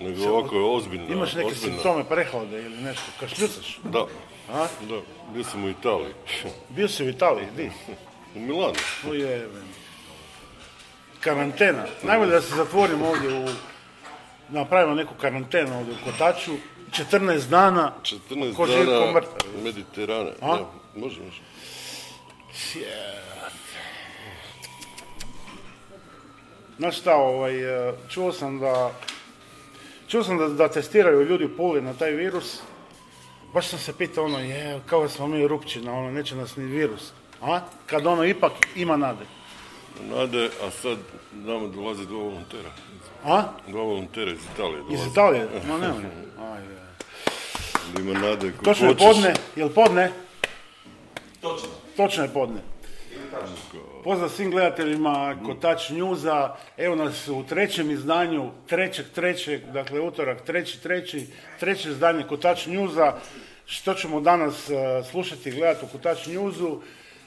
nego ovako je ozbiljno. Imaš neke ozbiljno. simptome prehlade ili nešto, kašljucaš? Da, A? da, bio sam u Italiji. Bio si u Italiji, di? U Milanu. O jebem. Karantena. Najbolje da se zatvorimo ovdje u... Napravimo neku karantenu ovdje u Kotaču. 14 dana. 14 ko živ, ko dana mrtav. Mediterana. A? Da, može, može. Znaš šta, ovaj, čuo sam da... Čuo sam da, da testiraju ljudi u Puli na taj virus. Baš sam se pitao ono, je, kao da smo mi rupčina, ono, neće nas ni virus. A? Kad ono ipak ima nade. Nade, a sad nama dolaze dva volontera. A? Dva volontera iz Italije Iz dolaze. Italije? Ma nemoj. Ajde. Ima nade ko Točno je podne, jel podne? Točno. Točno je podne. Pozdrav svim gledateljima Kotač Njuza. Evo nas u trećem izdanju, trećeg, trećeg, dakle utorak, treći, treći, treće izdanje Kotač Njuza. Što ćemo danas eh, slušati i gledati u Kotač Njuzu?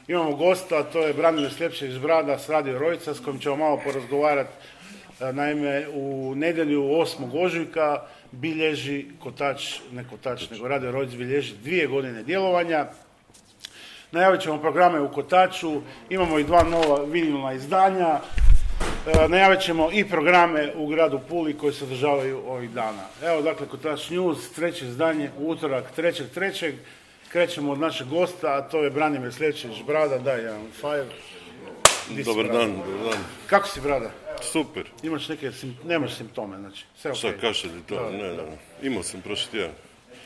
Imamo gosta, to je Branimir Sljepšević Brada s Radio Rojica, s kojim ćemo malo porazgovarati. E, Naime, u nedjelju 8. ožujka bilježi Kotač, ne Kotač, nego Radio Rojic bilježi dvije godine djelovanja. Najavit ćemo programe u Kotaču, imamo i dva nova vinilna izdanja, e, najavit ćemo i programe u gradu Puli koji se održavaju ovih dana. Evo dakle Kotač News, treće izdanje, u utorak, trećeg, trećeg, krećemo od našeg gosta, a to je Branimir Slječić, Brada, daj jedan si, Dobar Brada? dan, dobar dan. Kako si, Brada? Super. Imaš neke, nemaš simptome, znači, sve Šta okej. kašalj i to? Da, ne, da. ne. Imao sam prošli tjedan.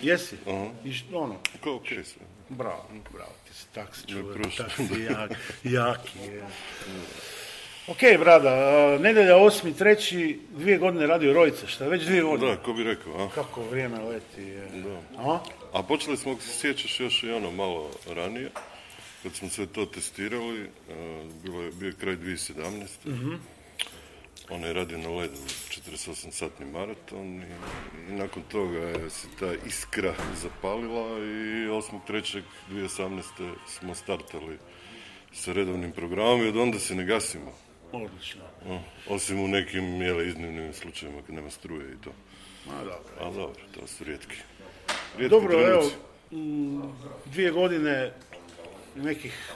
Jesi? Aha. I š- ono, Ko okej bravo, bravo, ti si tak se Ne čuva, prošlo. tak si jak, jaki je. Ok, brada, a, nedjelja osmi, treći, dvije godine radio Rojice, šta, već dvije godine. Da, ko bi rekao, a? Kako vrijeme leti. Je. Da. A? A počeli smo, ako se sjećaš, još i ono malo ranije, kad smo sve to testirali, bilo je, bio je kraj 2017. On je radio na ledu 48-satni maraton i, i nakon toga je se ta iskra zapalila i 8.3.2018. smo startali sa redovnim programom i od onda se ne gasimo. Odlično. Osim u nekim jele, iznimnim slučajevima kad nema struje i to. A, dobro. A dobro, to su rijetki. rijetki Dobro, evo, dvije godine, nekih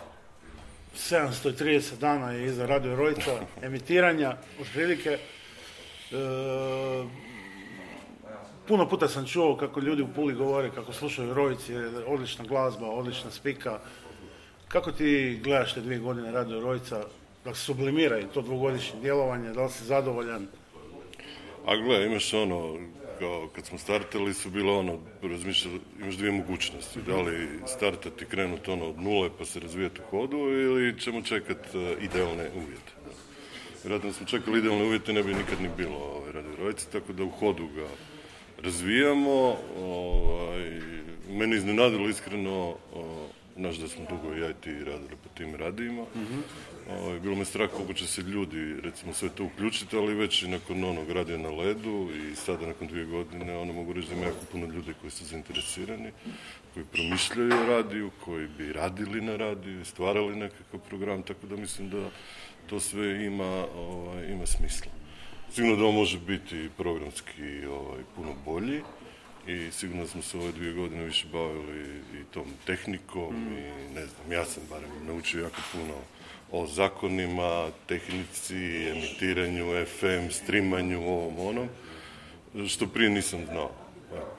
730 dana je iza Radio Rojica emitiranja, otprilike. E, puno puta sam čuo kako ljudi u Puli govore kako slušaju je odlična glazba, odlična spika. Kako ti gledaš te dvije godine Radio Rojica, da se sublimira i to dvogodišnje djelovanje, da li si zadovoljan? A gle, imaš ono, kao kad smo startali su bilo ono, razmišljali, imaš dvije mogućnosti. Da li startati, krenuti ono od nule pa se razvijati u hodu ili ćemo čekati idealne uvjete. Vjerojatno smo čekali idealne uvjete, ne bi nikad ni bilo ovaj, radi rojice, tako da u hodu ga razvijamo. Ovaj, meni iznenadilo iskreno, znaš da smo dugo ja i ti radili po tim radijima. Ovaj, bilo me strah koliko će se ljudi, recimo, sve to uključiti, ali već i nakon onog radija na ledu i sada nakon dvije godine, ono mogu reći da ima jako puno ljudi koji su zainteresirani, koji promišljaju o radiju, koji bi radili na radiju, stvarali nekakav program, tako da mislim da to sve ima, ovaj, ima smisla. Sigurno da on može biti programski ovaj, puno bolji i sigurno smo se ove dvije godine više bavili i tom tehnikom i ne znam, ja sam barem naučio jako puno o zakonima, tehnici, emitiranju, FM, streamanju, ovom onom, što prije nisam znao. Evo.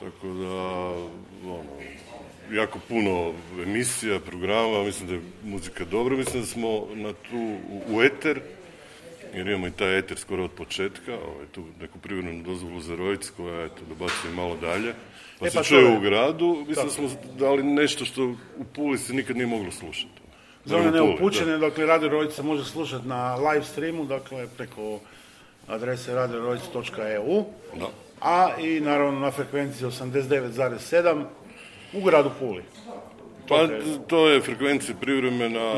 Tako da, ono, jako puno emisija, programa, mislim da je muzika dobra, mislim da smo na tu, u eter, jer imamo i taj eter skoro od početka, ovaj, tu neku privremenu dozvolu za Rojic koja eto, dobacuje malo dalje, pa E, se pa to čuje je- u gradu, mislim da smo dali nešto što u Puli se nikad nije moglo slušati. Za one neupućene, dakle, Radio Rojica može slušati na live streamu, dakle, preko adrese radiorojic.eu, Da. a i naravno na frekvenciji 89,7 u gradu Puli. Pa To je- to je frekvencija privremena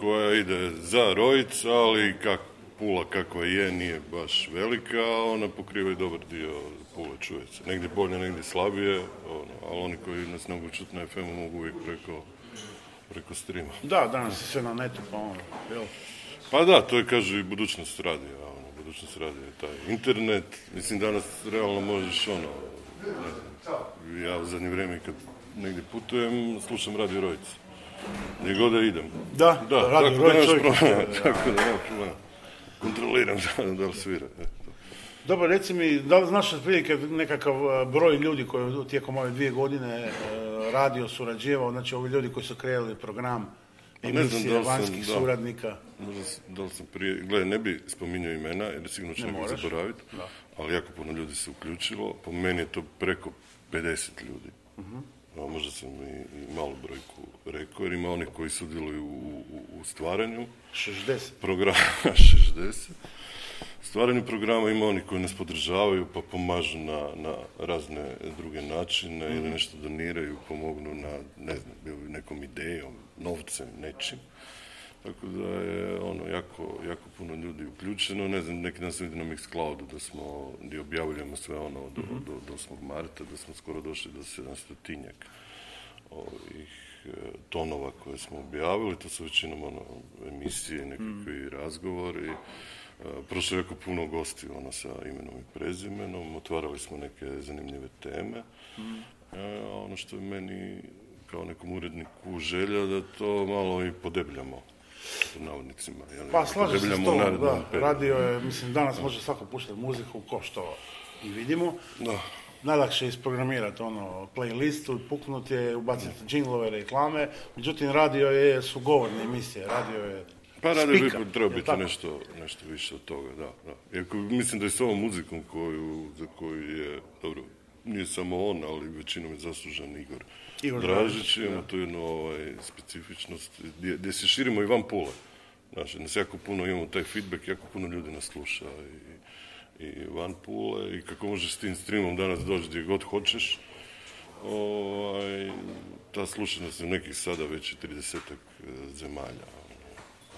koja ide za Rojic, ali kak, Pula kakva je nije baš velika, a ona pokriva i dobar dio Pule čuje se. Negdje bolje, negdje slabije, ono, ali oni koji nas ne mogu čuti na FM-u mogu uvijek preko, preko streama. Da, danas je sve na netu, pa ono, jel? Pa da, to je, kažu, i budućnost radija. Ono, budućnost radija je taj internet. Mislim, danas realno možeš ono, ne znam, ja u zadnje vrijeme kad negdje putujem, slušam Radio Rojc. Gdje god da idem. Da, da, Radio puštaju, tako da nema problema. Kontroliram da, li svira. Dobro, reci mi, da li znaš otprilike nekakav e, broj ljudi koji tijekom ove dvije godine e, radio, surađivao, znači ovi ljudi koji su kreirali program, Pa emisije, vanjskih da. suradnika. Možda da li sam prije, gledaj, ne bi spominjao imena, jer sigurno ću Ne nekog zaboraviti, ali jako puno ljudi se uključilo. Po meni je to preko 50 ljudi. Mhm. A možda sam i, i malu brojku rekao, jer ima onih koji sudjeluju u, u, u stvaranju 60. programa 60. Stvaranju programa ima oni koji nas podržavaju pa pomažu na, na razne druge načine ili nešto doniraju, pomognu na, ne znam, nekom idejom, novcem, nečim. Tako da je ono jako, jako puno ljudi uključeno. Ne znam, neki dan sam vidio na Mixcloudu da smo, gdje objavljujemo sve ono do, do, do 8. marta, da smo skoro došli do 700 ovih e, tonova koje smo objavili, to su većinom ono, emisije, nekakvi razgovori. E, Prošlo je jako puno gostiju ono, sa imenom i prezimenom, otvarali smo neke zanimljive teme. E, a ono što je meni kao nekom uredniku želja da to malo i podebljamo pod navodnicima. jel? Pa slažem se s u narednom da. Radio je, mislim, danas može svako puštati muziku, ko što i vidimo. Da. Najlakše je isprogramirati ono playlistu, puknuti je, ubaciti džinglove, reklame. Međutim, radio je, su govorne emisije, radio je Pa radio bi treba biti nešto, nešto više od toga, da. da. Iako mislim da je s ovom muzikom koju, za koju je, dobro, nije samo on, ali većinom je zaslužan Igor, Igor Dražić. Imamo tu jednu ovaj, specifičnost gdje, gdje se širimo i van pule. Znači, nas jako puno imamo taj feedback, jako puno ljudi nas sluša i, i van pule i kako možeš s tim streamom danas doći gdje god hoćeš. Ovaj, ta slušanost je u nekih sada već i 30 zemalja.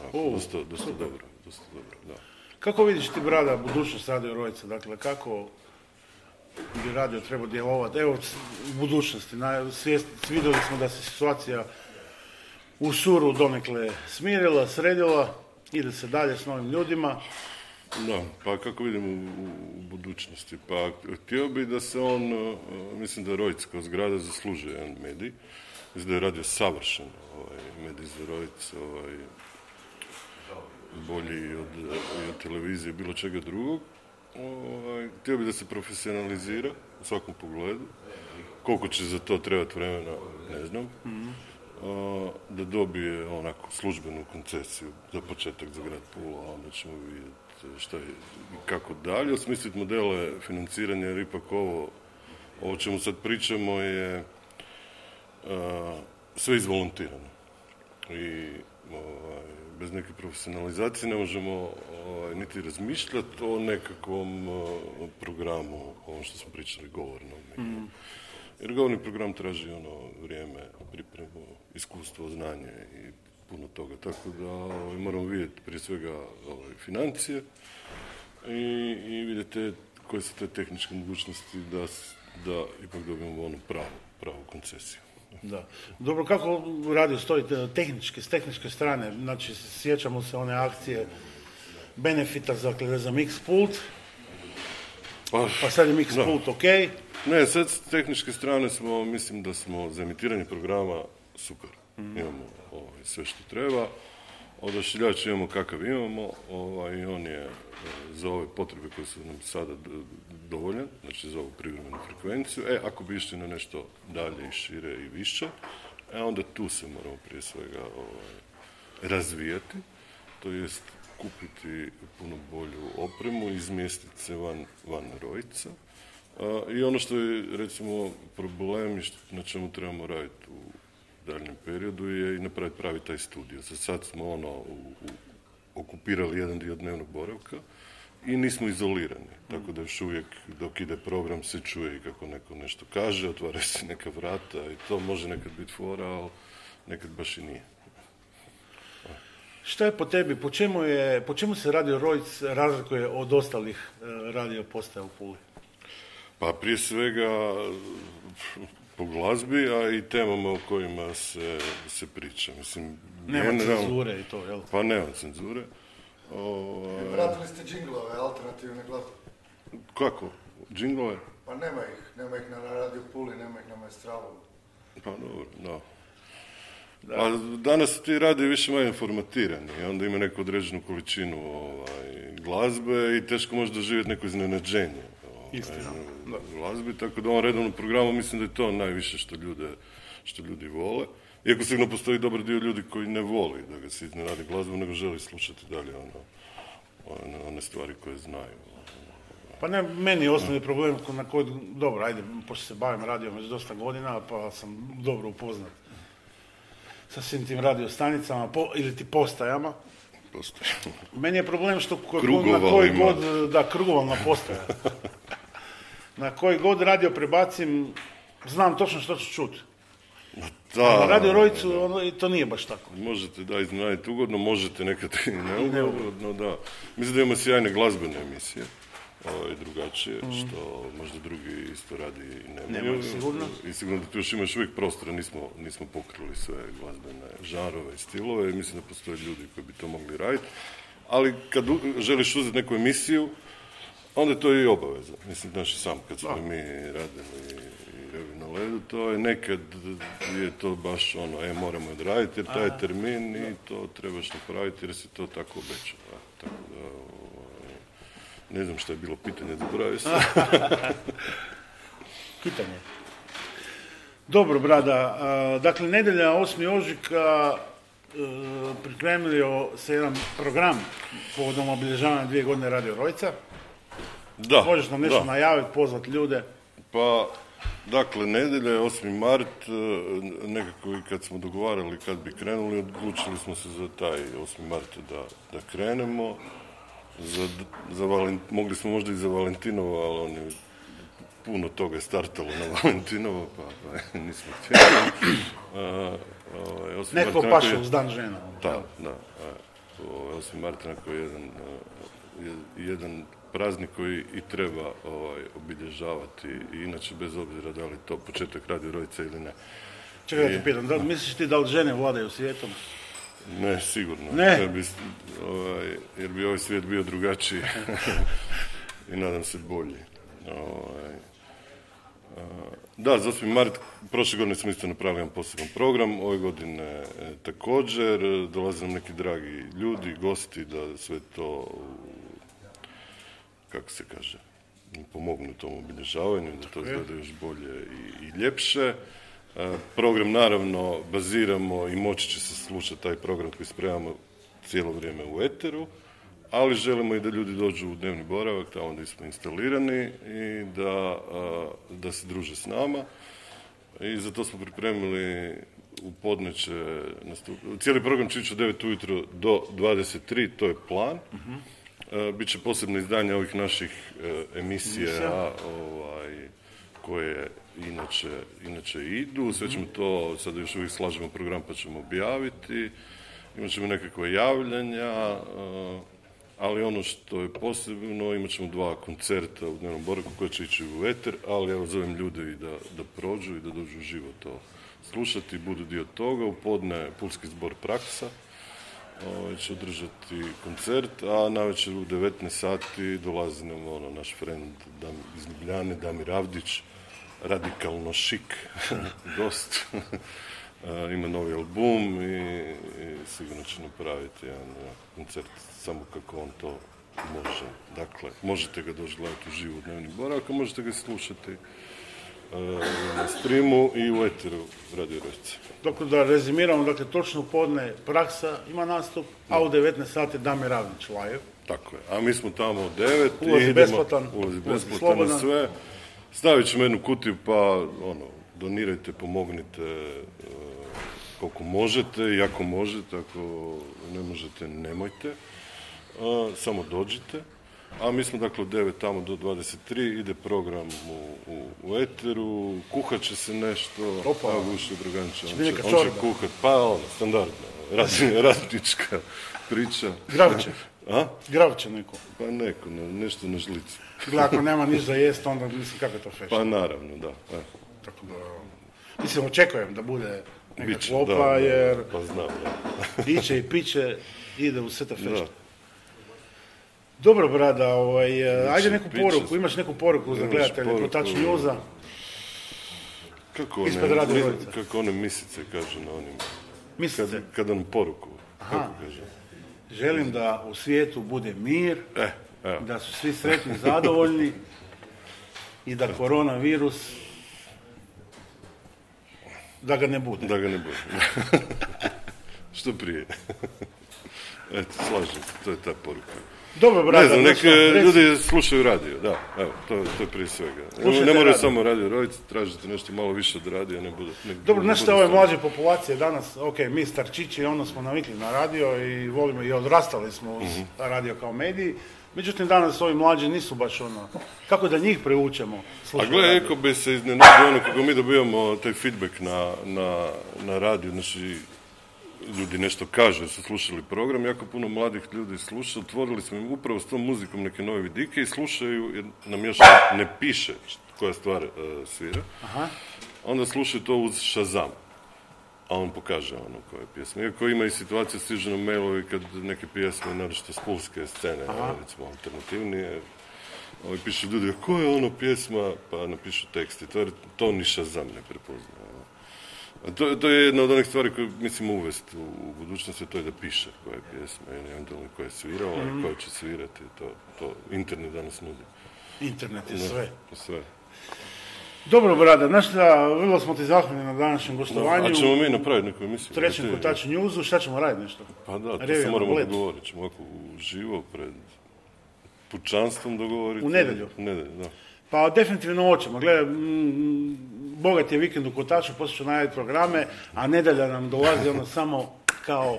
Onako, O, dosta, dosta dobro, dosta dobro, da. Kako vidiš ti, brada, budućnost Radio Rojca? Dakle, kako bi radio trebao djelovati? Evo, u budućnosti. Na, svijest, vidjeli smo da se situacija u Suru donekle smirila, sredila, ide se dalje s novim ljudima. Da, pa kako vidimo u, u budućnosti? Pa htio bi da se on, uh, mislim da Rojc kao zgrada zaslužuje jedan medij. Mislim da je radio savršeno ovaj, medij za Rojc, ovaj, bolji od, od televizije, bilo čega drugog. Ovaj, htio bi da se profesionalizira u svakom pogledu. Koliko će za to trebati vremena, ne znam. Da dobije onako službenu koncesiju za početak za grad Pula, a onda ćemo vidjeti šta je i kako dalje. Osmisliti modele financiranja, jer ipak ovo, ovo čemu sad pričamo je sve izvolontirano. I ovaj, bez neke profesionalizacije ne možemo ovaj, niti razmišljati o nekakvom a, programu, ovom što smo pričali, govornom. I- jer govorni program traži ono vrijeme, pripremu, iskustvo, znanje i puno toga. Tako da ovaj, moramo vidjeti prije svega ovaj, financije i, i vidjeti koje su te tehničke mogućnosti da, da ipak dobijemo onu pravu, pravu koncesiju. Da. Dobro, kako radio stoji te- tehnički, s tehničke strane? Znači, sjećamo se one akcije benefita za, dakle, za mix pult, Pa, pa sad je mix Da. pult ok. Ne, sad s tehničke strane smo, mislim da smo za emitiranje programa super. Imamo ovaj, sve što treba. Odašiljač imamo kakav imamo, ovaj, on je e, za ove potrebe koje su nam sada dovoljan, znači za ovu privremenu frekvenciju. E, ako bi išli na nešto dalje i šire i više, e, onda tu se moramo prije svega ovaj, razvijati, to jest kupiti puno bolju opremu, izmjestiti se van, van rojca. A, I ono što je recimo problem i na čemu trebamo raditi u daljnjem periodu je i napraviti pravi taj studio. Za sad smo ono u, u, okupirali jedan dio dnevnog boravka i nismo izolirani. Tako da još uvijek dok ide program se čuje i kako neko nešto kaže, otvara se neka vrata i to može nekad biti fora, ali nekad baš i nije. Šta je po tebi, po čemu, je, po čemu se Radio Rojc razlikuje od ostalih e, radio postaja u Puli? Pa prije svega po glazbi, a i temama o kojima se, se priča. Mislim, Nema generalno- cenzure i to, jel? Pa nema cenzure. Ovaj, Vratili ste džinglove, alternativne glazbe. kako? Džinglove? Pa nema ih, nema ih na Radio Puli, nema ih na Maestralu. Pa dobro, da. A danas ti radi više manje formatirani i onda ima neku određenu količinu ovaj, glazbe i teško može doživjeti neko iznenađenje ovaj, Istina, u glazbi, tako da u ovom redovnom programu mislim da je to najviše što ljude, što ljudi vole. Iako sigurno postoji dobar dio ljudi koji ne voli da ga se iznenadi glazbu, nego želi slušati dalje ono, one, one stvari koje znaju. Pa ne, meni je osnovni problem na koji, dobro, ajde, pošto se bavim radijom već dosta godina, pa sam dobro upoznat sa svim tim radiostanicama po, ili ti postajama. Postoji. Meni je problem što ko- na koji god, da, krugovalna postaja. na koji god radio prebacim, znam točno što ću čuti. Da, A na radio Rojicu ono, i to nije baš tako. Možete da iznenaditi ugodno, možete nekad i neugodno, da. Mislim da imamo sjajne glazbene emisije, ovaj, drugačije, što možda drugi isto radi i nemaju. Sigurno. I sigurno da tu još ima još uvijek prostora, nismo, nismo pokrili sve glazbene žanrove i stilove i mislim da postoje ljudi koji bi to mogli raditi. Ali kad želiš uzeti neku emisiju, onda je to i obaveza. Mislim, znaš i sam kad smo mi radili i na ledu, to je nekad je to baš ono, e, moramo odraditi jer taj termin i to trebaš napraviti jer si to tako obećao. e, Tako da, ovaj, ne znam šta je bilo pitanje, zaboravio sam. Pitanje. Dobro, brada. dakle, nedelja 8. ožujka e, pripremio se jedan program povodom obilježavanja dvije godine Radio Rojca. Da, Možeš nam nešto da. najaviti, pozvati ljude. Pa, dakle, nedjelja je 8. mart, e, nekako i kad smo dogovarali kad bi krenuli, odlučili smo se za taj 8. mart da, da krenemo. Za, za Valen- mogli smo možda i za Valentinovo, ali on je puno toga je startalo na Valentinovo, pa, pa nismo htjeli. A, ovaj, 8. Neko paše uz dan žena. da, da. e, Ovaj, 8. mart onako je jedan, e, je- jedan praznik koji i treba ovaj, obilježavati i inače bez obzira da li to početak radio Rojice ili ne. Čekaj da te pitam, da li misliš ti da li žene vladaju svijetom? Ne, sigurno. Ne. Jer bi, ovaj, jer bi ovaj svijet bio drugačiji i nadam se bolji. Ovaj, da, za 8. mart, prošle godine smo isto napravili jedan poseban program, ove godine e, također, dolaze nam neki dragi ljudi, gosti, da sve to, kako se kaže, pomognu tom obilježavanju, da to izgleda još bolje i, i ljepše. E, Program naravno baziramo i moći će se slušati taj program koji spremamo cijelo vrijeme u eteru, ali želimo i da ljudi dođu u dnevni boravak, tamo gdje smo instalirani i da, a, da se druže s nama. I za to smo pripremili u podne će nastup- cijeli program će ići od 9 ujutro do 23, to je plan. E, Biće posebno izdanje ovih naših e, emisija ovaj, koje inače, inače idu. Sve ćemo to, sad još uvijek slažemo program pa ćemo objaviti. Imat ćemo nekakve javljanja, e, ali ono što je posebno, imat ćemo dva koncerta u dnevnom boravku koje će ići u eter, ali evo zovem ljude i da, da prođu i da dođu u živo to slušati, budu dio toga. U podne Pulski zbor Praksa ovaj, će održati koncert, a navečer u 19 sati dolazi nam ono, naš friend Dam, iz Ljubljane, Damir Avdić, radikalno šik gost. A, ima novi album i, i sigurno će napraviti jedan koncert samo kako on to može. Dakle, možete ga doći gledati u živu dnevni boravak, a možete ga slušati na streamu i u eteru Radio Rojca. Dakle, da rezimiramo, dakle, točno podne praksa ima nastup, a u 19 sati Damir Ravnić live. Tako je. A mi smo tamo od 9. Ulaz je besplatan. Ulaz je Ulaz je besplatan na sve. Stavit ćemo jednu kutiju pa ono, donirajte, pomognite e, koliko možete i ako možete, ako ne možete, nemojte. A, samo dođite. A mi smo dakle od 9 tamo do 23, ide program u, u, u eteru, kuhat će se nešto, Opa. a Gušo Draganče, on, će, on će kuhat, pa ono, standardno, radni- radnička priča. Gravće. A? Gravće neko. Pa neko, ne- nešto na žlici. Gle, ako nema niš za jest, onda mislim kako je to fashion. Pa naravno, da. E, Tako da, mislim, očekujem da bude neka klopa, da, da, jer Pa znam, da. iće i piće ide u sve te da. Dobro, brada, ovaj, e, ajde neku poruku, imaš neku poruku za gledatelje poruku. Kotač Newsa? Kako Ispred one, Radio kako one misice kažu na onim, Mislite, kad, kad nam poruku, kako kaže. želim da u svijetu bude mir, E, evo, da su svi sretni, zadovoljni i da koronavirus da ga ne bude. da ga ne bude. Što prije. Eto, slažem se, to je ta poruka. Dobro, brada, Ne znam, nek reci- ljudi slušaju radio, da, evo, to, to je prije svega. Slušajte ne moraju samo radio Rojc, tražite nešto malo više od radija, ne bude... Ne, Dobro, ne znaš šta bude ove samo- mlađe populacije danas, ok, mi starčići, ono smo navikli na radio i volimo i odrastali smo uz Mhm. radio kao mediji, međutim danas ovi mlađi nisu baš ono, kako da njih preučemo? A gle, eko bi se iznenadio ono kako mi dobijamo taj feedback na, na, na radiju, znači ljudi nešto kažu, su slušali program, jako puno mladih ljudi sluša, otvorili smo im upravo s tom muzikom neke nove vidike i slušaju, jer nam još ne piše koja stvar e, svira, Aha. onda slušaju to uz Shazam. A on pokaže ono koje pjesme. Iako ima i situacije, stižu nam mailovi kad neke pjesme, naročito spulske scene, recimo alternativnije, Ovi pišu ljudi, koja je ono pjesma, pa napišu tekst i to, to ni Shazam ne prepoznaje. To, to je jedna od onih stvari koje mislimo uvesti u, u budućnosti, to je da piše koja je pjesma ili eventualno koja je svirala i koja će svirati. To, to internet danas nudi. Internet je Da, sve. Sve. Dobro, brada, znaš šta, vrlo smo ti zahvalni na današnjem gostovanju. A ćemo mi napraviti neku emisiju? trećem Ti- Kotač Newsu, šta ćemo raditi nešto? Pa da, to Reviju se moramo dogovoriti. Ćemo ovako uživo pred pučanstvom dogovoriti. U nedjelju? U nedjelju, da. Pa definitivno hoćemo. Gledaj, mm, bogat je vikend u Kotaču, poslije ću najaviti programe, a nedjelja nam dolazi ono samo kao,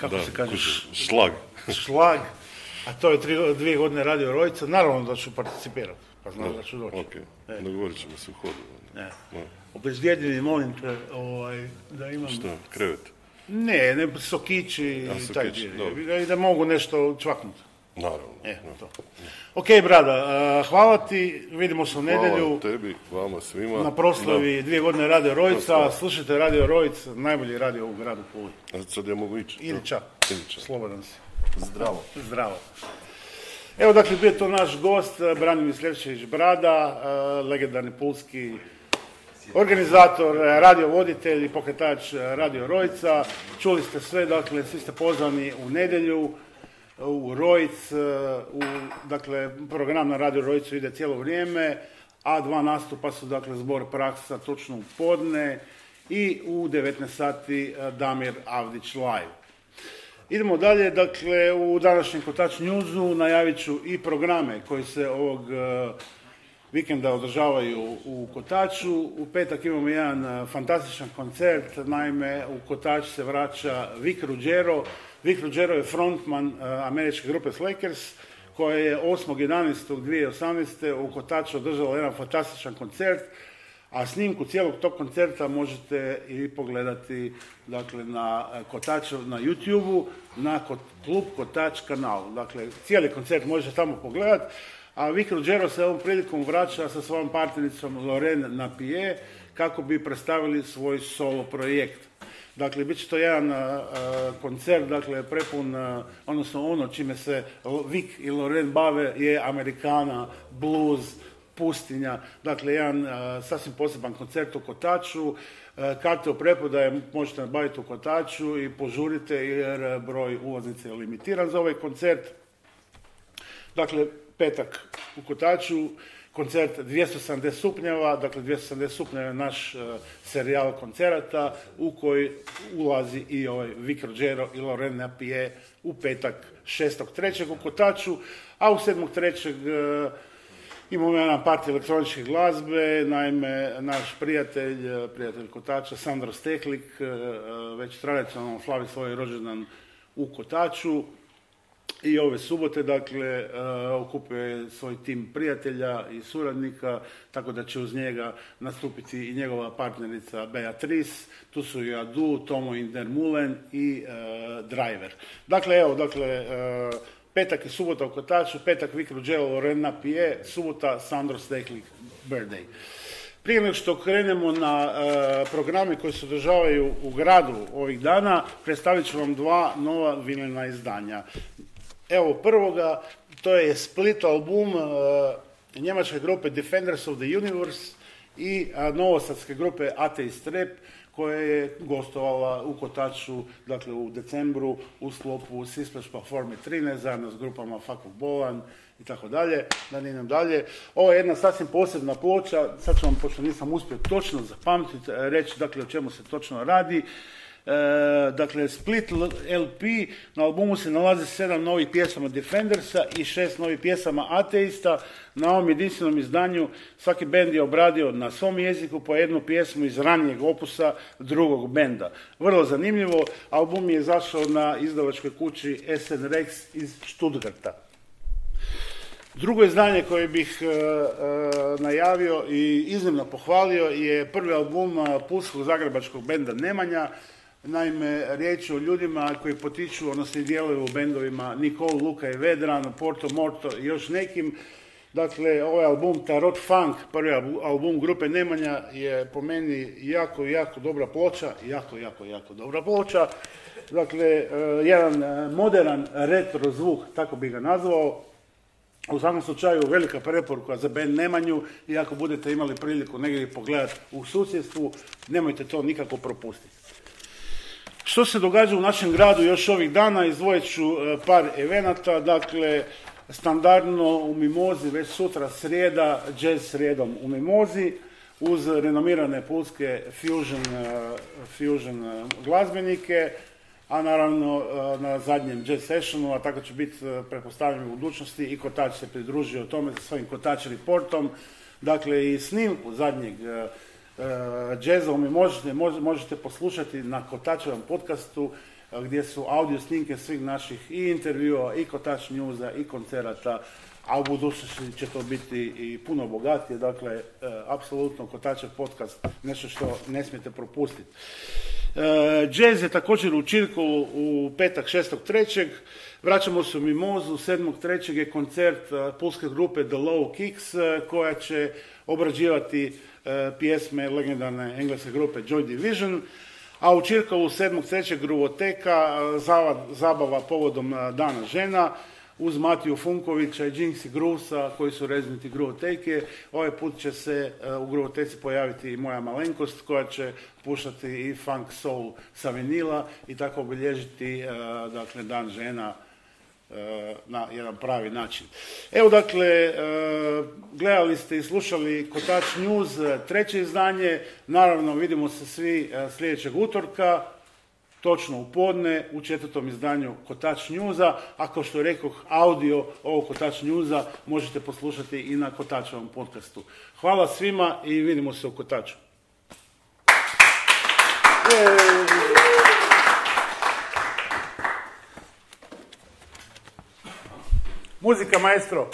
kako Da, se kaže, šlag. šlag, a to je tri, dvije godine radio Rojca, naravno da ću participirati, pa znam da ću doći. Ok, E. dogovorit ćemo se u hodu. Ne. Da. Obezvijedi mi, molim te, ovaj, da imam... Šta, krevet? Ne, ne, sokići i taj dio. I da mogu nešto čvaknuti. Naravno. E, to. Ok, brada, hvala ti, vidimo se u nedjelju. Hvala tebi, vama, svima. Na proslavi dvije godine Radio Rojca, slušajte Radio Rojc, najbolji radio u gradu Puli. Sad ja mogu ići. Ili čak. slobodan si. Zdravo. Zdravo. Evo dakle, bio je to naš gost, Branimir Slevčević Brada, legendarni pulski organizator, radio voditelj i pokretač Radio Rojca. Čuli ste sve, dakle, svi ste pozvani u nedjelju u Rojc, eh, u, dakle, program na Radio Rojcu ide cijelo vrijeme, a dva nastupa su, dakle, zbor praksa točno u podne i u 19 sati eh, Damir Avdić live. Idemo dalje, dakle, u današnjem Kotač Newsu najavit ću i programe koji se ovog e, vikenda održavaju u Kotaču. U petak imamo jedan e, fantastičan koncert, naime u Kotač se vraća Vic Ruggiero. Vic Ruggiero je frontman e, američke grupe Slakers koja je 8.11.2018. u Kotaču održala jedan fantastičan koncert a snimku cijelog tog koncerta možete i pogledati dakle, na eh, Kotaču na YouTube-u, na Klub Kotač kanal. Dakle, cijeli koncert možete tamo pogledati. A Vic Ruggiero se ovom prilikom vraća sa svojom partnericom Loren Napie kako bi predstavili svoj solo projekt. Dakle, bit će to jedan koncert, dakle, prepun, odnosno ono čime se Vic i Loren bave je Amerikana, blues, pustinja, dakle jedan sasvim poseban koncert u Kotaču, karte u preprodaje možete nabaviti u Kotaču i požurite jer broj ulaznica je limitiran za ovaj koncert. Dakle, petak u Kotaču, koncert 270 stupnjeva, dakle 270 stupnjeva je naš e, serijal koncerata u koji ulazi i ovaj Vic Ruggiero i Loren Napie u petak 6.3. u Kotaču, a u 7.3. E, imamo jedan part elektroničke glazbe, naime naš prijatelj, e, prijatelj Kotača, Sandro Steklik, već tradicionalno slavi svoj rođendan u Kotaču, i ove subote, dakle, uh, okupio je svoj tim prijatelja i suradnika, tako da će uz njega nastupiti i njegova partnerica Beatrice, tu su i Adu, Tomo Indermulen i uh, Driver. Dakle, evo, dakle, uh, petak i subota u Kotaču, petak Vic Ruggiero, Lorena Pije, subota Sandro Steklik, Birthday. Prije nego što krenemo na e, programe koji se održavaju u gradu ovih dana, predstavit ću vam dva nova vinilna izdanja. Evo prvoga, To je split album e, njemačke grupe Defenders of the Universe i a, novosadske grupe Atheist Rap koja je gostovala u Kotaču, dakle u decembru u sklopu Sisplash Platforme 13 zajedno s grupama Fuck of Bolan i tako dalje, da ne idem dalje. Ovo je jedna sasvim posebna ploča, sad ću vam, pošto nisam uspio točno zapamtiti, e, reći dakle o čemu se točno radi. E, dakle, Split LP, na albumu se nalazi sedam novih pjesama Defendersa i šest novih pjesama Ateista. Na ovom jedinstvenom izdanju svaki bend je obradio na svom jeziku po jednu pjesmu iz ranijeg opusa drugog benda. Vrlo zanimljivo, album je izašao na izdavačkoj kući SN Rex iz Stuttgarta. Drugo izdanje koje bih e, e, najavio i iznimno pohvalio je prvi album uh, pulskog zagrebačkog benda Nemanja. Naime, riječ je o ljudima koji potiču, odnosno djeluju u bendovima Nicole, Luka i Vedran, Porto Morto i još nekim. Dakle, ovaj album Tarot Funk, prvi album grupe Nemanja, je po meni jako, jako dobra ploča, jako, jako, jako dobra ploča. Dakle, e, jedan modern retro zvuk, tako bi ga nazvao, u svakom slučaju velika preporuka za Ben Nemanju i ako budete imali priliku negdje pogledati u susjedstvu, nemojte to nikako propustiti. Što se događa u našem gradu još ovih dana, izdvojit ću e, par evenata, dakle, standardno u Mimozi, već sutra srijeda, jazz srijedom u Mimozi, uz renomirane pulske fusion, e, fusion e, glazbenike, a naravno na zadnjem jazz sessionu, a tako će biti pretpostavljeno u budućnosti i Kotač se pridružio tome sa svojim Kotač reportom, dakle i snimku zadnjeg jazzom mi možete, možete poslušati na Kotačevom podcastu gdje su audio snimke svih naših i intervjua, i Kotač njuza, i koncerata, a u budućnosti će to biti i puno bogatije, dakle, e, apsolutno Kotačev podcast, nešto što ne smijete propustiti. Jazz je također u Čirku u petak 6.3. Vraćamo se u Mimozu, 7.3. je koncert pulske grupe The Low Kicks koja će obrađivati pjesme legendarne engleske grupe Joy Division. A u Čirkovu 7.3. Gruvoteka, zabava povodom Dana žena, uz Matiju Funkovića i Jinxi Grusa koji su rezidenti Gruvoteke. Ovaj put će se u Gruvoteci pojaviti i moja malenkost koja će puštati i funk soul sa vinila i tako obilježiti dakle, Dan žena na jedan pravi način. Evo dakle, gledali ste i slušali Kotač News, treće izdanje, naravno vidimo se svi sljedećeg utorka, točno u podne, u četvrtom izdanju Kotač Newsa, a kao što rekoh, audio ovog Kotač Newsa možete poslušati i na Kotačevom podcastu. Hvala svima i vidimo se u Kotaču. Muzika, maestro.